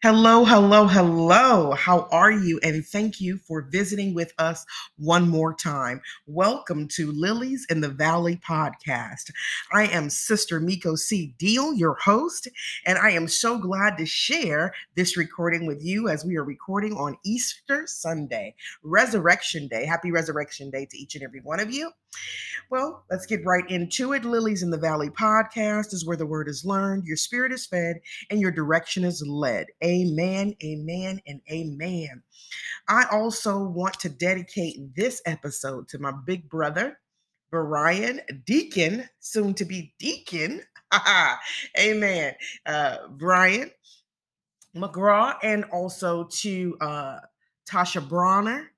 Hello, hello, hello. How are you? And thank you for visiting with us one more time. Welcome to Lilies in the Valley podcast. I am Sister Miko C. Deal, your host, and I am so glad to share this recording with you as we are recording on Easter Sunday, Resurrection Day. Happy Resurrection Day to each and every one of you. Well, let's get right into it. Lilies in the Valley podcast is where the word is learned, your spirit is fed, and your direction is led. Amen, amen, and amen. I also want to dedicate this episode to my big brother, Brian Deacon, soon to be Deacon. amen. Uh, Brian McGraw, and also to uh, Tasha Bronner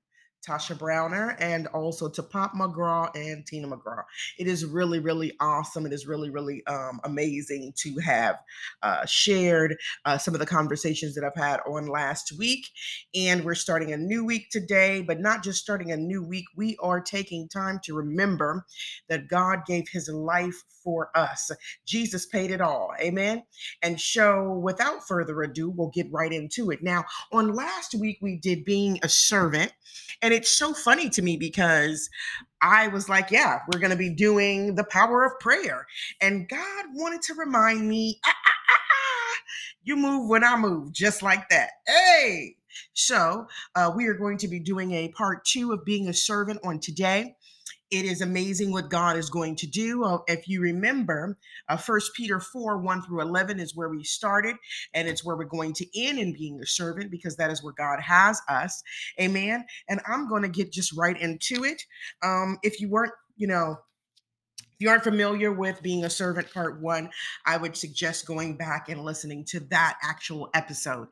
Tasha Browner, and also to Pop McGraw and Tina McGraw. It is really, really awesome. It is really, really um, amazing to have uh, shared uh, some of the conversations that I've had on last week. And we're starting a new week today, but not just starting a new week, we are taking time to remember that God gave his life for us. Jesus paid it all. Amen. And so, without further ado, we'll get right into it. Now, on last week, we did being a servant. And it's so funny to me because I was like, yeah, we're going to be doing the power of prayer. And God wanted to remind me, ah, ah, ah, ah you move when I move, just like that. Hey. So, uh, we are going to be doing a part two of being a servant on today it is amazing what God is going to do. Uh, if you remember, uh, First Peter 4 1 through 11 is where we started, and it's where we're going to end in being a servant because that is where God has us. Amen. And I'm going to get just right into it. Um, if you weren't, you know, if you aren't familiar with being a servant part one, I would suggest going back and listening to that actual episode.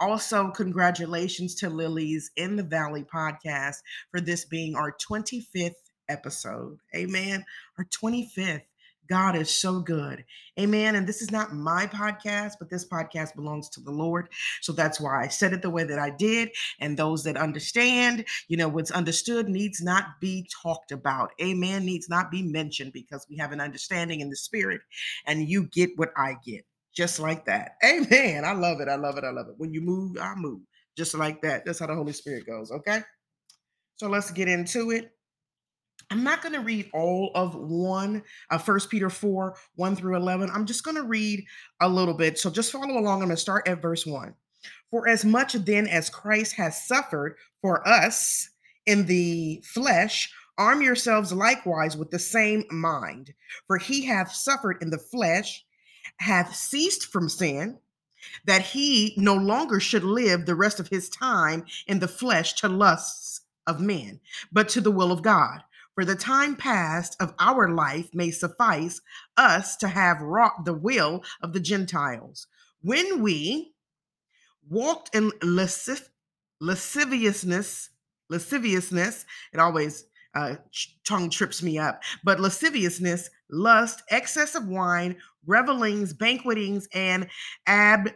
Also, congratulations to Lilies in the Valley podcast for this being our 25th episode. Amen. Our 25th. God is so good. Amen. And this is not my podcast, but this podcast belongs to the Lord. So that's why I said it the way that I did. And those that understand, you know, what's understood needs not be talked about. Amen. Needs not be mentioned because we have an understanding in the spirit and you get what I get. Just like that. Amen. I love it. I love it. I love it. When you move, I move. Just like that. That's how the Holy Spirit goes. Okay. So let's get into it. I'm not going to read all of one, uh, 1 Peter 4, 1 through 11. I'm just going to read a little bit. So just follow along. I'm going to start at verse 1. For as much then as Christ has suffered for us in the flesh, arm yourselves likewise with the same mind. For he hath suffered in the flesh, hath ceased from sin, that he no longer should live the rest of his time in the flesh to lusts of men, but to the will of God. For the time past of our life may suffice us to have wrought the will of the Gentiles. When we walked in lasciv- lasciviousness, lasciviousness, it always uh, tongue trips me up, but lasciviousness, lust, excess of wine, revelings, banquetings, and ab-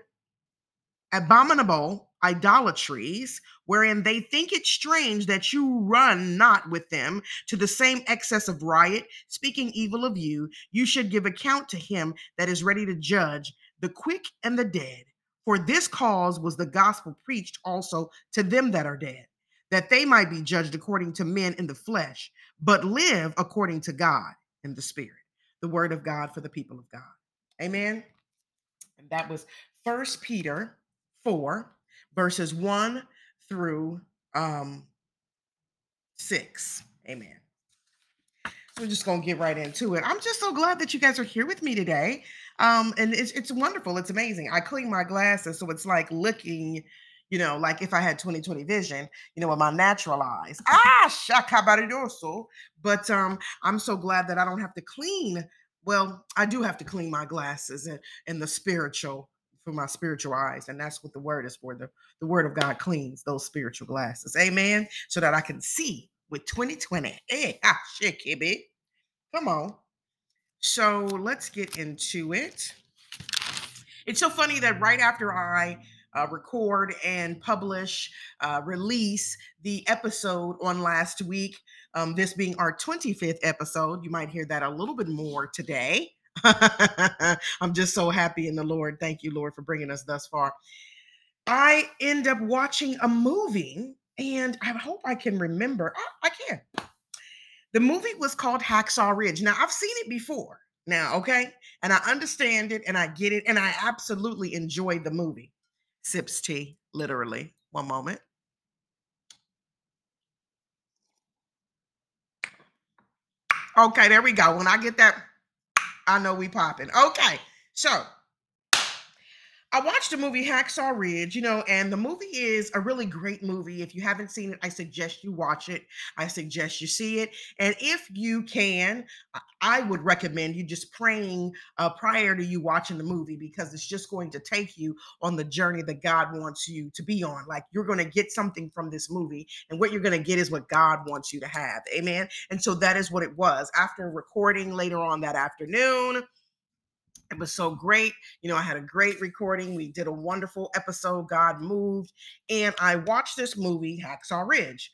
abominable idolatries, wherein they think it strange that you run not with them to the same excess of riot, speaking evil of you, you should give account to him that is ready to judge the quick and the dead. For this cause was the gospel preached also to them that are dead, that they might be judged according to men in the flesh, but live according to God in the spirit. The word of God for the people of God. Amen. And that was First Peter 4 verses 1 through um, 6. Amen. So we're just going to get right into it. I'm just so glad that you guys are here with me today. Um, and it's, it's wonderful. It's amazing. I clean my glasses, so it's like looking, you know, like if I had 2020 vision, you know, with my natural eyes. Ah, shakabaridoso. But um, I'm so glad that I don't have to clean. Well, I do have to clean my glasses and, and the spiritual for my spiritual eyes. And that's what the word is for. The, the word of God cleans those spiritual glasses. Amen. So that I can see with 2020. Hey, ah, shit, kibby. Come on. So let's get into it. It's so funny that right after I uh, record and publish, uh, release the episode on last week, um, this being our 25th episode, you might hear that a little bit more today. I'm just so happy in the Lord. Thank you, Lord, for bringing us thus far. I end up watching a movie, and I hope I can remember. I, I can. The movie was called Hacksaw Ridge. Now, I've seen it before now, okay? And I understand it and I get it, and I absolutely enjoyed the movie. Sips tea, literally. One moment. Okay, there we go. When I get that, I know we popping. Okay, so I watched the movie Hacksaw Ridge, you know, and the movie is a really great movie. If you haven't seen it, I suggest you watch it. I suggest you see it. And if you can, I would recommend you just praying uh, prior to you watching the movie because it's just going to take you on the journey that God wants you to be on. Like you're going to get something from this movie, and what you're going to get is what God wants you to have. Amen. And so that is what it was. After recording later on that afternoon, it was so great. You know, I had a great recording. We did a wonderful episode. God moved. And I watched this movie, Hacksaw Ridge,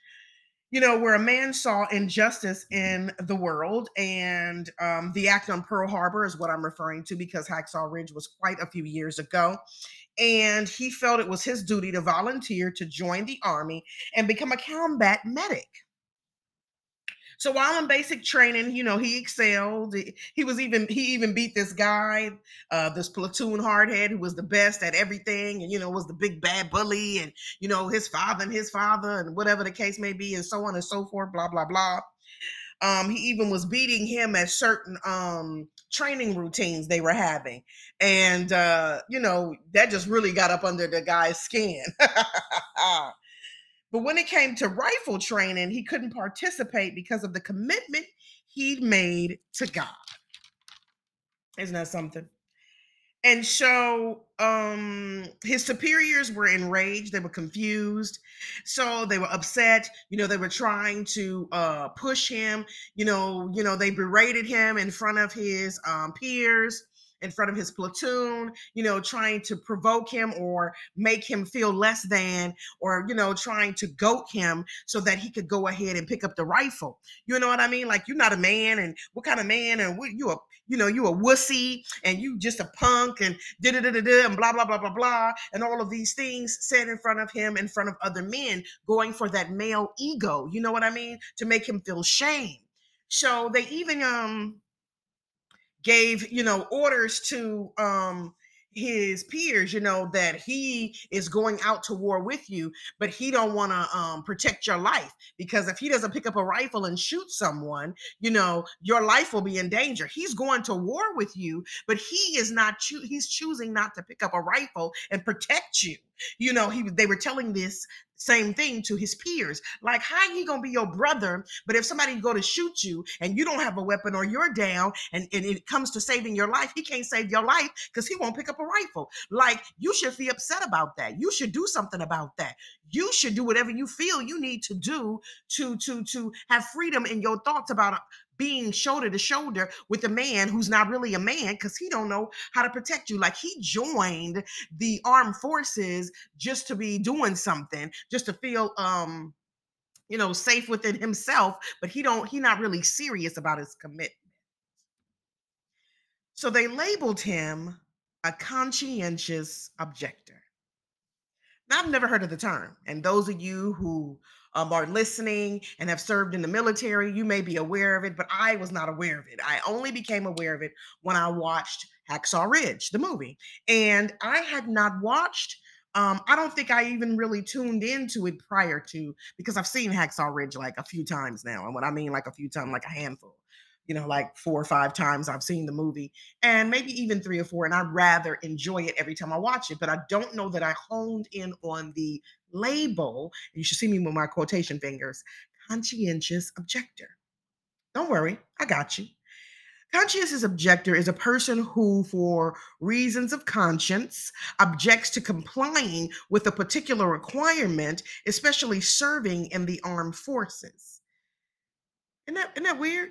you know, where a man saw injustice in the world. And um, the act on Pearl Harbor is what I'm referring to because Hacksaw Ridge was quite a few years ago. And he felt it was his duty to volunteer to join the army and become a combat medic. So while in basic training, you know, he excelled. He was even he even beat this guy, uh, this platoon hardhead who was the best at everything, and you know was the big bad bully, and you know his father and his father, and whatever the case may be, and so on and so forth. Blah blah blah. Um, he even was beating him at certain um, training routines they were having, and uh, you know that just really got up under the guy's skin. But when it came to rifle training, he couldn't participate because of the commitment he'd made to God. Isn't that something? And so um his superiors were enraged, they were confused. So they were upset, you know, they were trying to uh push him, you know, you know, they berated him in front of his um peers in front of his platoon, you know, trying to provoke him or make him feel less than, or, you know, trying to goat him so that he could go ahead and pick up the rifle. You know what I mean? Like, you're not a man, and what kind of man, and what, you a, you know, you a wussy, and you just a punk, and da da da da and blah, blah, blah, blah, blah, and all of these things said in front of him, in front of other men, going for that male ego. You know what I mean? To make him feel shame. So they even um gave you know orders to um his peers you know that he is going out to war with you but he don't want to um, protect your life because if he doesn't pick up a rifle and shoot someone you know your life will be in danger. He's going to war with you but he is not cho- he's choosing not to pick up a rifle and protect you. You know he they were telling this same thing to his peers. Like, how he gonna be your brother? But if somebody go to shoot you and you don't have a weapon or you're down and, and it comes to saving your life, he can't save your life because he won't pick up a rifle. Like, you should be upset about that. You should do something about that. You should do whatever you feel you need to do to to to have freedom in your thoughts about being shoulder to shoulder with a man who's not really a man because he don't know how to protect you. Like he joined the armed forces just to be doing something just to feel um you know safe within himself but he don't he not really serious about his commitment. So they labeled him a conscientious objector. Now i've never heard of the term and those of you who um, are listening and have served in the military, you may be aware of it, but I was not aware of it. I only became aware of it when I watched Hacksaw Ridge, the movie. And I had not watched um, I don't think I even really tuned into it prior to because I've seen Hacksaw Ridge like a few times now. And what I mean, like a few times, like a handful you know, like four or five times I've seen the movie, and maybe even three or four, and I rather enjoy it every time I watch it. But I don't know that I honed in on the label. You should see me with my quotation fingers conscientious objector. Don't worry, I got you. Conscientious objector is a person who, for reasons of conscience, objects to complying with a particular requirement, especially serving in the armed forces. Isn't that, isn't that weird?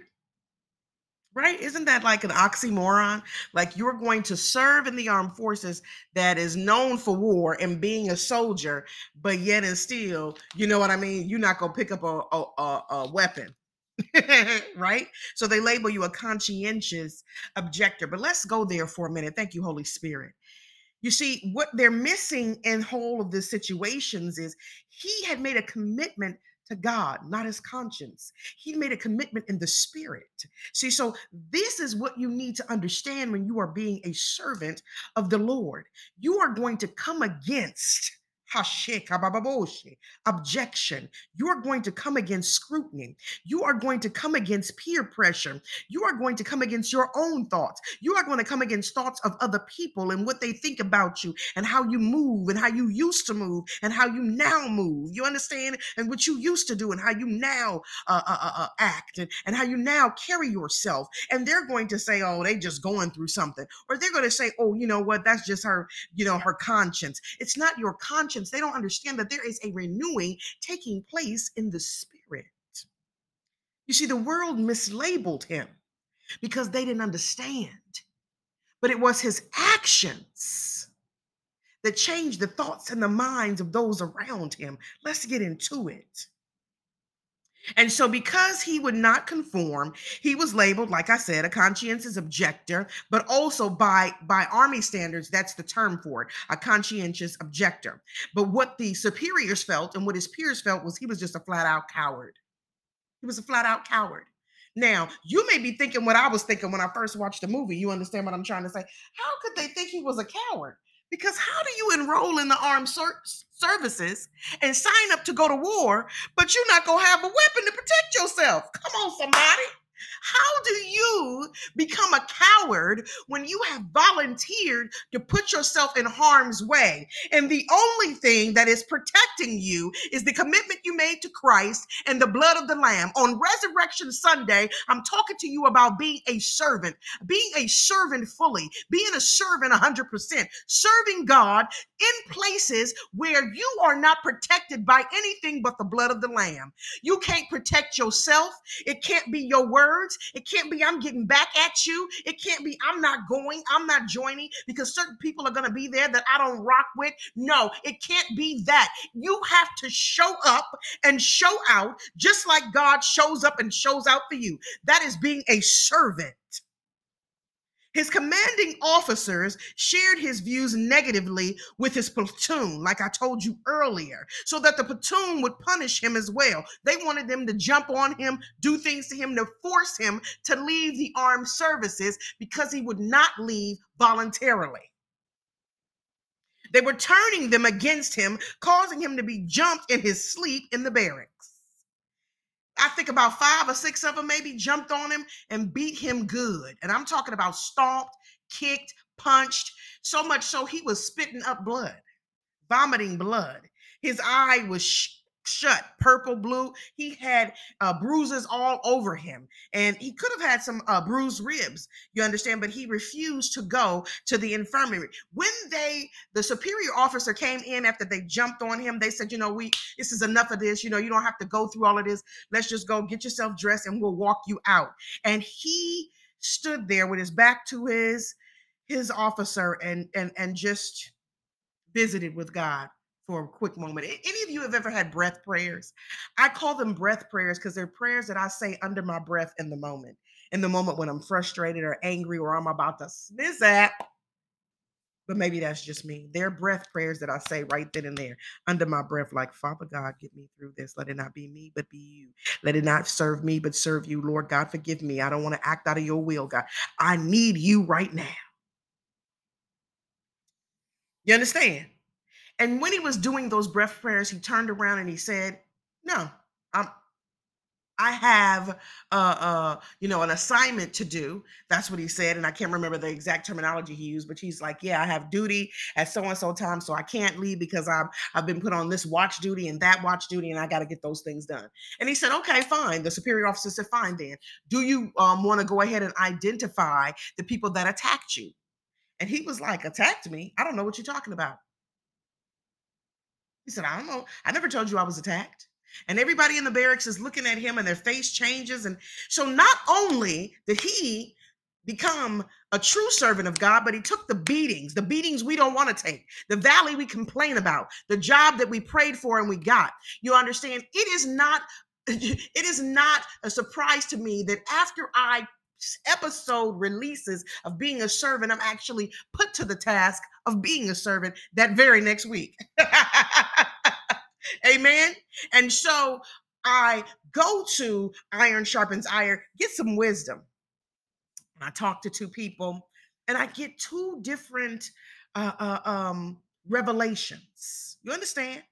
Right? Isn't that like an oxymoron? Like you're going to serve in the armed forces that is known for war and being a soldier, but yet and still, you know what I mean? You're not going to pick up a, a, a, weapon. right? So they label you a conscientious objector. But let's go there for a minute. Thank you, Holy Spirit. You see, what they're missing in whole of the situations is he had made a commitment to God, not his conscience. He made a commitment in the spirit. See, so this is what you need to understand when you are being a servant of the Lord. You are going to come against objection. You are going to come against scrutiny. You are going to come against peer pressure. You are going to come against your own thoughts. You are going to come against thoughts of other people and what they think about you and how you move and how you used to move and how you now move. You understand? And what you used to do and how you now uh, uh, uh, uh, act and, and how you now carry yourself. And they're going to say, oh, they just going through something. Or they're going to say, oh, you know what? That's just her, you know, her conscience. It's not your conscience they don't understand that there is a renewing taking place in the spirit. You see, the world mislabeled him because they didn't understand. But it was his actions that changed the thoughts and the minds of those around him. Let's get into it. And so, because he would not conform, he was labeled, like I said, a conscientious objector, but also by, by army standards, that's the term for it, a conscientious objector. But what the superiors felt and what his peers felt was he was just a flat out coward. He was a flat out coward. Now, you may be thinking what I was thinking when I first watched the movie. You understand what I'm trying to say? How could they think he was a coward? Because how do you enroll in the armed ser- services and sign up to go to war, but you're not going to have a weapon to protect yourself? Come on, somebody. How do you become a coward when you have volunteered to put yourself in harm's way? And the only thing that is protecting you is the commitment you made to Christ and the blood of the Lamb. On Resurrection Sunday, I'm talking to you about being a servant, being a servant fully, being a servant 100%, serving God in places where you are not protected by anything but the blood of the Lamb. You can't protect yourself, it can't be your words. It can't be I'm getting back at you. It can't be I'm not going, I'm not joining because certain people are going to be there that I don't rock with. No, it can't be that. You have to show up and show out just like God shows up and shows out for you. That is being a servant. His commanding officers shared his views negatively with his platoon, like I told you earlier, so that the platoon would punish him as well. They wanted them to jump on him, do things to him, to force him to leave the armed services because he would not leave voluntarily. They were turning them against him, causing him to be jumped in his sleep in the barracks. I think about five or six of them maybe jumped on him and beat him good. And I'm talking about stomped, kicked, punched, so much so he was spitting up blood, vomiting blood. His eye was shut, purple, blue. He had uh, bruises all over him, and he could have had some uh, bruised ribs. You understand? But he refused to go to the infirmary. When they, the superior officer came in after they jumped on him, they said, "You know, we this is enough of this. You know, you don't have to go through all of this. Let's just go get yourself dressed, and we'll walk you out." And he stood there with his back to his his officer and and and just visited with God for a quick moment. Any of you have ever had breath prayers? I call them breath prayers because they're prayers that I say under my breath in the moment. In the moment when I'm frustrated or angry or I'm about to sniz at. But maybe that's just me. They're breath prayers that I say right then and there under my breath, like, Father God, get me through this. Let it not be me, but be you. Let it not serve me, but serve you. Lord God, forgive me. I don't want to act out of your will, God. I need you right now. You understand? And when he was doing those breath prayers, he turned around and he said, No, I'm I have uh uh you know an assignment to do. That's what he said. And I can't remember the exact terminology he used, but he's like, Yeah, I have duty at so and so time, so I can't leave because I'm I've been put on this watch duty and that watch duty, and I gotta get those things done. And he said, Okay, fine. The superior officer said, Fine then. Do you um want to go ahead and identify the people that attacked you? And he was like, Attacked me? I don't know what you're talking about. He said, I don't know. I never told you I was attacked. And everybody in the barracks is looking at him and their face changes. And so not only did he become a true servant of God, but he took the beatings, the beatings we don't want to take, the valley we complain about, the job that we prayed for and we got. You understand? It is not it is not a surprise to me that after I episode releases of being a servant, I'm actually put to the task of being a servant that very next week. Amen. And so I go to Iron Sharpens Iron, get some wisdom. And I talk to two people, and I get two different uh, uh, um, revelations. You understand?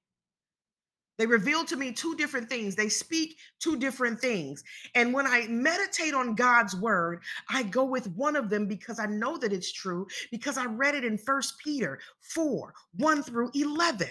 They reveal to me two different things. They speak two different things. And when I meditate on God's word, I go with one of them because I know that it's true, because I read it in First Peter 4 1 through 11.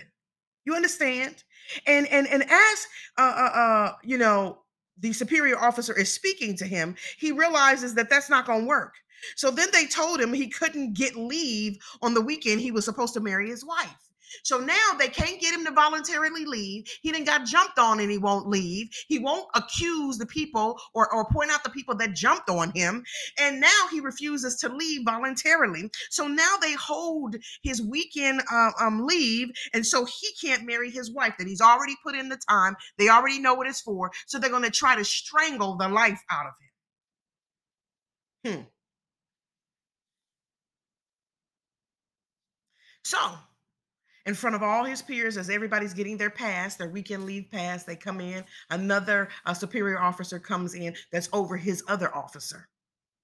You understand? And and and as uh, uh, uh you know, the superior officer is speaking to him, he realizes that that's not going to work. So then they told him he couldn't get leave on the weekend he was supposed to marry his wife. So now they can't get him to voluntarily leave. He didn't got jumped on and he won't leave. He won't accuse the people or, or point out the people that jumped on him. And now he refuses to leave voluntarily. So now they hold his weekend uh, um, leave. And so he can't marry his wife that he's already put in the time. They already know what it's for. So they're going to try to strangle the life out of him. Hmm. So in front of all his peers as everybody's getting their pass, their weekend leave pass. They come in. Another uh, superior officer comes in that's over his other officer.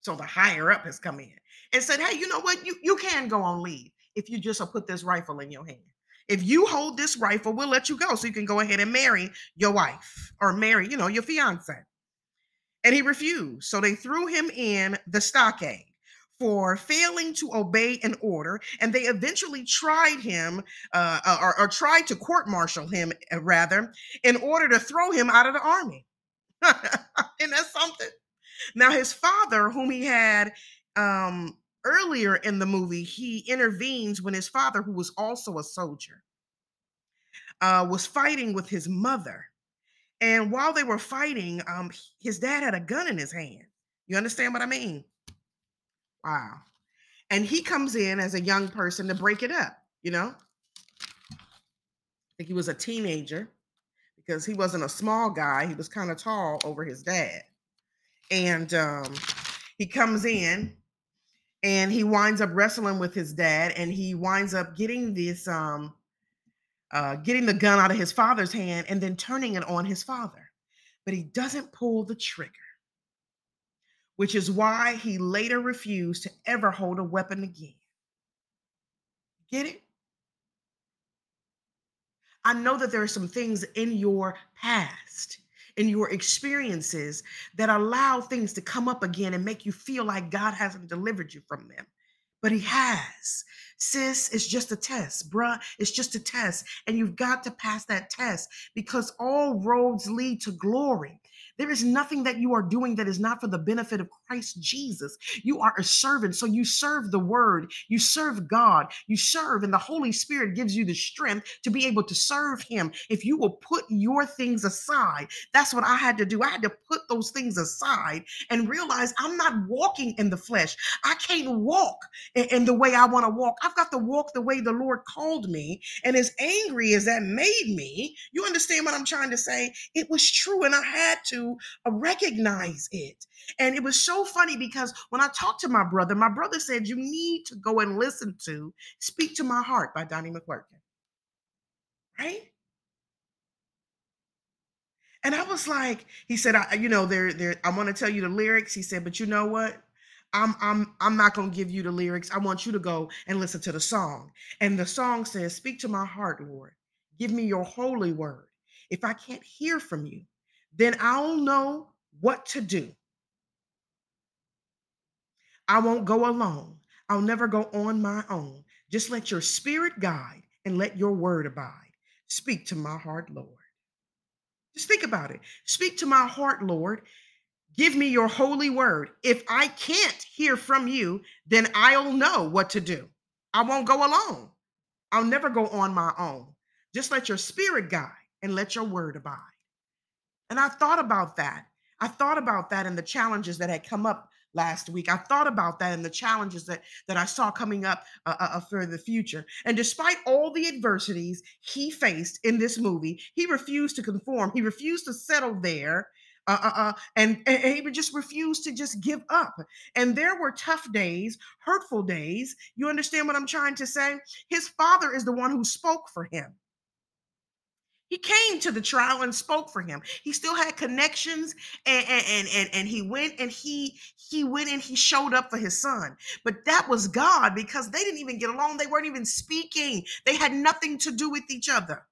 So the higher up has come in and said, Hey, you know what? You, you can go on leave if you just put this rifle in your hand. If you hold this rifle, we'll let you go so you can go ahead and marry your wife or marry, you know, your fiance. And he refused. So they threw him in the stockade for failing to obey an order, and they eventually tried him uh, or, or, tried to court martial him, uh, rather, in order to throw him out of the army. and that's something. Now, his father, whom he had um, earlier in the movie, he intervenes when his father, who was also a soldier, uh, was fighting with his mother. And while they were fighting, um, his dad had a gun in his hand. You understand what I mean? Wow. And he comes in as a young person to break it up, you know? I think he was a teenager because he wasn't a small guy. He was kind of tall over his dad. And um, he comes in and he winds up wrestling with his dad and he winds up getting this um uh getting the gun out of his father's hand and then turning it on his father but he doesn't pull the trigger which is why he later refused to ever hold a weapon again. Get it? I know that there are some things in your past, in your experiences, that allow things to come up again and make you feel like God hasn't delivered you from them. But He has. Sis, it's just a test. Bruh, it's just a test. And you've got to pass that test because all roads lead to glory. There is nothing that you are doing that is not for the benefit of Christ Jesus. You are a servant, so you serve the word, you serve God, you serve, and the Holy Spirit gives you the strength to be able to serve Him. If you will put your things aside, that's what I had to do. I had to put those things aside and realize I'm not walking in the flesh. I can't walk in, in the way I want to walk. I've got to walk the way the Lord called me. And as angry as that made me, you understand what I'm trying to say? It was true, and I had to recognize it. And it was so funny because when I talked to my brother, my brother said, You need to go and listen to Speak to My Heart by Donnie McClurkin. Right? And I was like, he said, I, you know, there, there, I want to tell you the lyrics. He said, but you know what? I'm I'm I'm not gonna give you the lyrics. I want you to go and listen to the song. And the song says, Speak to my heart, Lord. Give me your holy word. If I can't hear from you, then I'll know what to do. I won't go alone. I'll never go on my own. Just let your spirit guide and let your word abide. Speak to my heart, Lord. Just think about it. Speak to my heart, Lord. Give me your holy word. If I can't hear from you, then I'll know what to do. I won't go alone. I'll never go on my own. Just let your spirit guide and let your word abide. And I thought about that. I thought about that and the challenges that had come up last week. I thought about that and the challenges that that I saw coming up uh, uh, uh, for the future. And despite all the adversities he faced in this movie, he refused to conform. He refused to settle there Uh, uh, uh, and, and he just refused to just give up. And there were tough days, hurtful days. You understand what I'm trying to say? His father is the one who spoke for him. He came to the trial and spoke for him. He still had connections and and and, and he went and he he went and he showed up for his son. But that was God because they didn't even get along. They weren't even speaking. They had nothing to do with each other.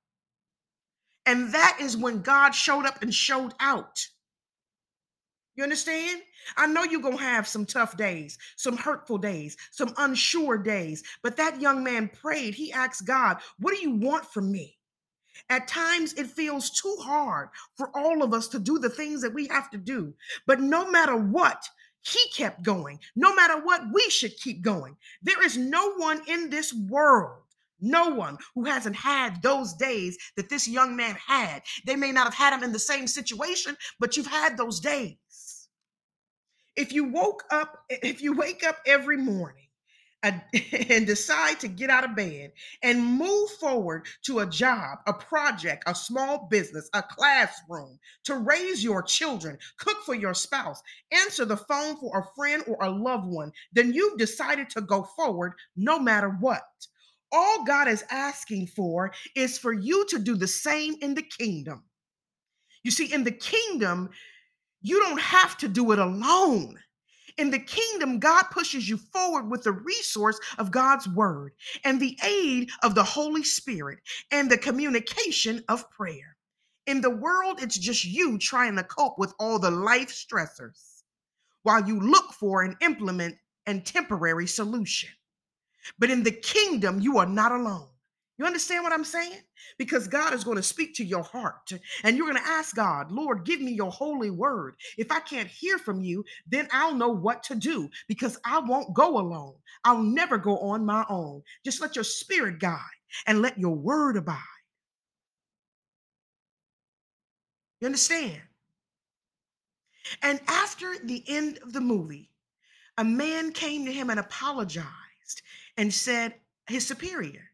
And that is when God showed up and showed out. You understand? I know you're going to have some tough days, some hurtful days, some unsure days. But that young man prayed. He asked God, What do you want from me? At times, it feels too hard for all of us to do the things that we have to do. But no matter what, he kept going. No matter what, we should keep going. There is no one in this world, no one who hasn't had those days that this young man had. They may not have had him in the same situation, but you've had those days. If you woke up, if you wake up every morning and decide to get out of bed and move forward to a job, a project, a small business, a classroom, to raise your children, cook for your spouse, answer the phone for a friend or a loved one, then you've decided to go forward no matter what. All God is asking for is for you to do the same in the kingdom. You see, in the kingdom, you don't have to do it alone. In the kingdom, God pushes you forward with the resource of God's word and the aid of the Holy Spirit and the communication of prayer. In the world, it's just you trying to cope with all the life stressors while you look for and implement a temporary solution. But in the kingdom, you are not alone. You understand what I'm saying? Because God is going to speak to your heart and you're going to ask God, Lord, give me your holy word. If I can't hear from you, then I'll know what to do because I won't go alone. I'll never go on my own. Just let your spirit guide and let your word abide. You understand? And after the end of the movie, a man came to him and apologized and said, his superior,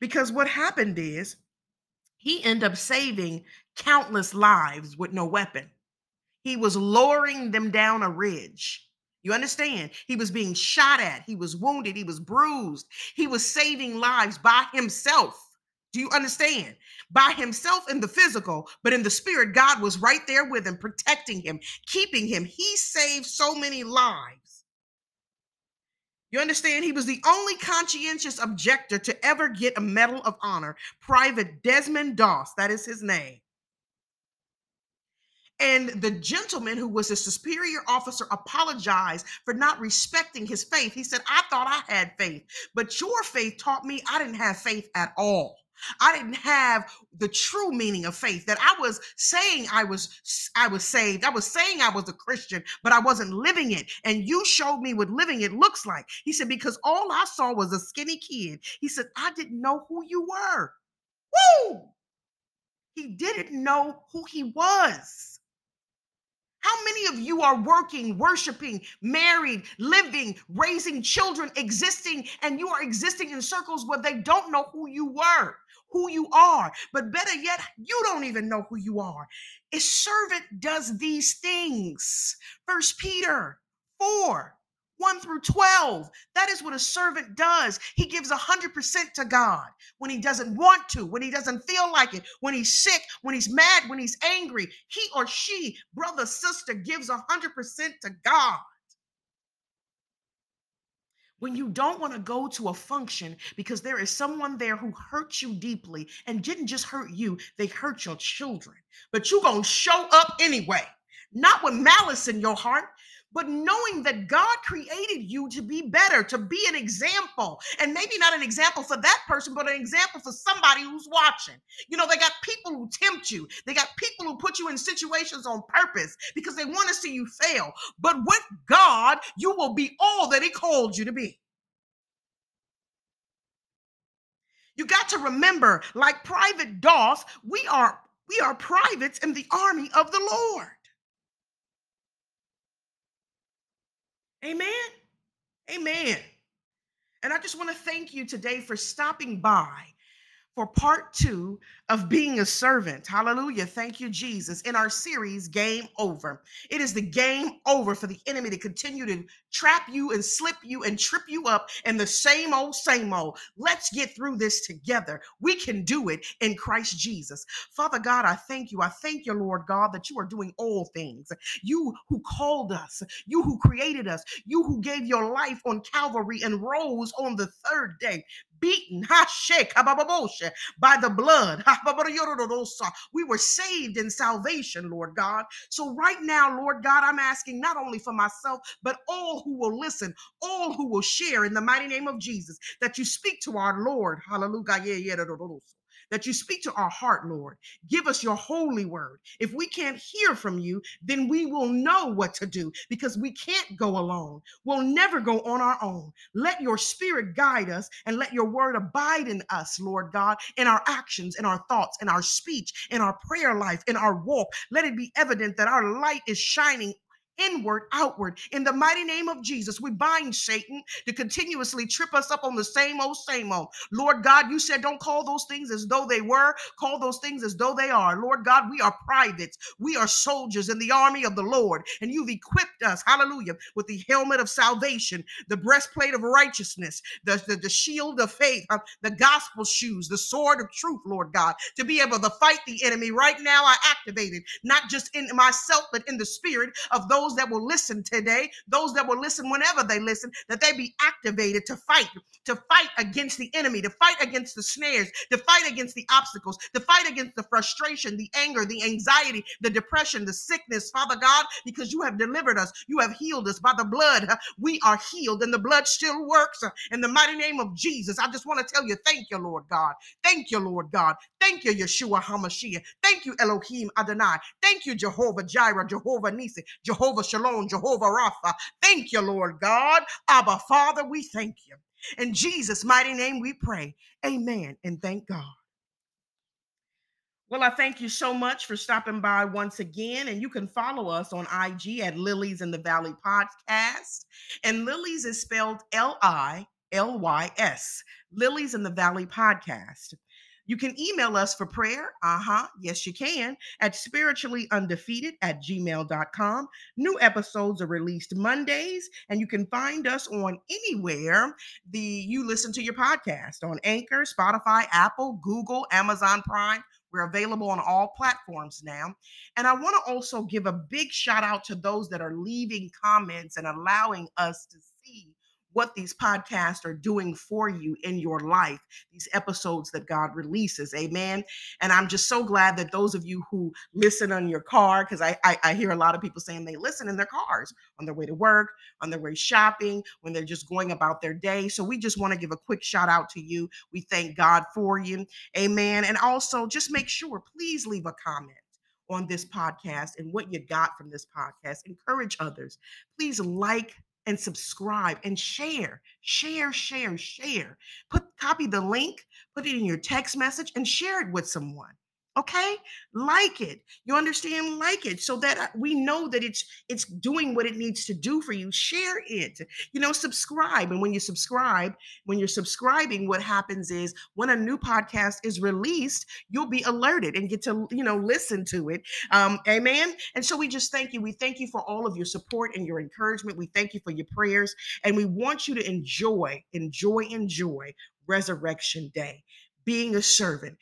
because what happened is he ended up saving countless lives with no weapon. He was lowering them down a ridge. You understand? He was being shot at, he was wounded, he was bruised. He was saving lives by himself. Do you understand? By himself in the physical, but in the spirit, God was right there with him, protecting him, keeping him. He saved so many lives you understand? He was the only conscientious objector to ever get a Medal of Honor. Private Desmond Doss, that is his name. And the gentleman who was his superior officer apologized for not respecting his faith. He said, I thought I had faith, but your faith taught me I didn't have faith at all. I didn't have the true meaning of faith that I was saying I was I was saved. I was saying I was a Christian, but I wasn't living it. And you showed me what living it looks like. He said because all I saw was a skinny kid. He said I didn't know who you were. Woo! He didn't know who he was. How many of you are working, worshiping, married, living, raising children, existing, and you are existing in circles where they don't know who you were? Who you are. But better yet, you don't even know who you are. A servant does these things. First Peter 4 1 through 12. That is what a servant does. He gives 100% to God when he doesn't want to, when he doesn't feel like it, when he's sick, when he's mad, when he's angry. He or she, brother, sister, gives 100% to God when you don't want to go to a function because there is someone there who hurt you deeply and didn't just hurt you, they hurt your children. But you're going to show up anyway, not with malice in your heart, but knowing that God created you to be better, to be an example, and maybe not an example for that person, but an example for somebody who's watching. You know, they got people who tempt you, they got people who put you in situations on purpose because they want to see you fail. But with God, you will be all that He called you to be. You got to remember, like Private Doss, we are we are privates in the army of the Lord. Amen. Amen. And I just want to thank you today for stopping by for part two of being a servant. Hallelujah. Thank you, Jesus. In our series, Game Over. It is the game over for the enemy to continue to trap you and slip you and trip you up in the same old, same old. Let's get through this together. We can do it in Christ Jesus. Father God, I thank you. I thank you, Lord God, that you are doing all things. You who called us, you who created us, you who gave your life on Calvary and rose on the third day beaten by the blood. We were saved in salvation, Lord God. So, right now, Lord God, I'm asking not only for myself, but all who will listen, all who will share in the mighty name of Jesus, that you speak to our Lord. Hallelujah that you speak to our heart, Lord. Give us your holy word. If we can't hear from you, then we will know what to do because we can't go alone. We'll never go on our own. Let your spirit guide us and let your word abide in us, Lord God, in our actions, in our thoughts, in our speech, in our prayer life, in our walk. Let it be evident that our light is shining inward, outward. In the mighty name of Jesus, we bind Satan to continuously trip us up on the same old, same old. Lord God, you said don't call those things as though they were, call those things as though they are. Lord God, we are privates. We are soldiers in the army of the Lord, and you've equipped us, hallelujah, with the helmet of salvation, the breastplate of righteousness, the, the, the shield of faith, uh, the gospel shoes, the sword of truth, Lord God, to be able to fight the enemy. Right now, I activated, not just in myself, but in the spirit of those those that will listen today, those that will listen whenever they listen, that they be activated to fight, to fight against the enemy, to fight against the snares, to fight against the obstacles, to fight against the frustration, the anger, the anxiety, the depression, the sickness, Father God, because you have delivered us. You have healed us by the blood. We are healed, and the blood still works. In the mighty name of Jesus, I just want to tell you, thank you, Lord God. Thank you, Lord God. Thank you, Yeshua HaMashiach. Thank you, Elohim Adonai. Thank you, Jehovah Jireh, Jehovah Nisi, Jehovah Shalom, Jehovah Rapha. Thank you, Lord God. Abba, Father, we thank you. In Jesus' mighty name we pray. Amen. And thank God. Well, I thank you so much for stopping by once again. And you can follow us on IG at Lilies in the Valley Podcast. And Lilies is spelled L I L Y S, Lilies in the Valley Podcast. You can email us for prayer. Uh huh. Yes, you can at spiritually undefeated at gmail.com. New episodes are released Mondays, and you can find us on anywhere the you listen to your podcast on Anchor, Spotify, Apple, Google, Amazon Prime. We're available on all platforms now. And I want to also give a big shout out to those that are leaving comments and allowing us to see what these podcasts are doing for you in your life, these episodes that God releases. Amen. And I'm just so glad that those of you who listen on your car, because I, I, I, hear a lot of people saying they listen in their cars on their way to work, on their way shopping, when they're just going about their day. So we just want to give a quick shout out to you. We thank God for you. Amen. And also just make sure, please leave a comment on this podcast and what you got from this podcast. Encourage others. Please like, and subscribe and share, share, share, share. Put copy the link, put it in your text message and share it with someone okay? Like it. You understand? Like it. So that uh, we know that it's it's doing what it needs to do for you. Share it. You know subscribe. And when you subscribe when you're subscribing what happens is when a new podcast is released you'll be alerted and get to you know listen to it. Um amen? And so we just thank you. We thank you for all of your support and your encouragement. We thank you for your prayers. And we want you to enjoy enjoy enjoy resurrection day. Being a servant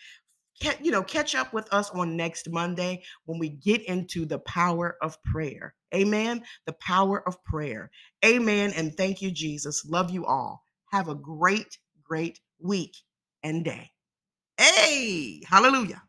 you know, catch up with us on next Monday when we get into the power of prayer. Amen. The power of prayer. Amen. And thank you, Jesus. Love you all. Have a great, great week and day. Hey, hallelujah.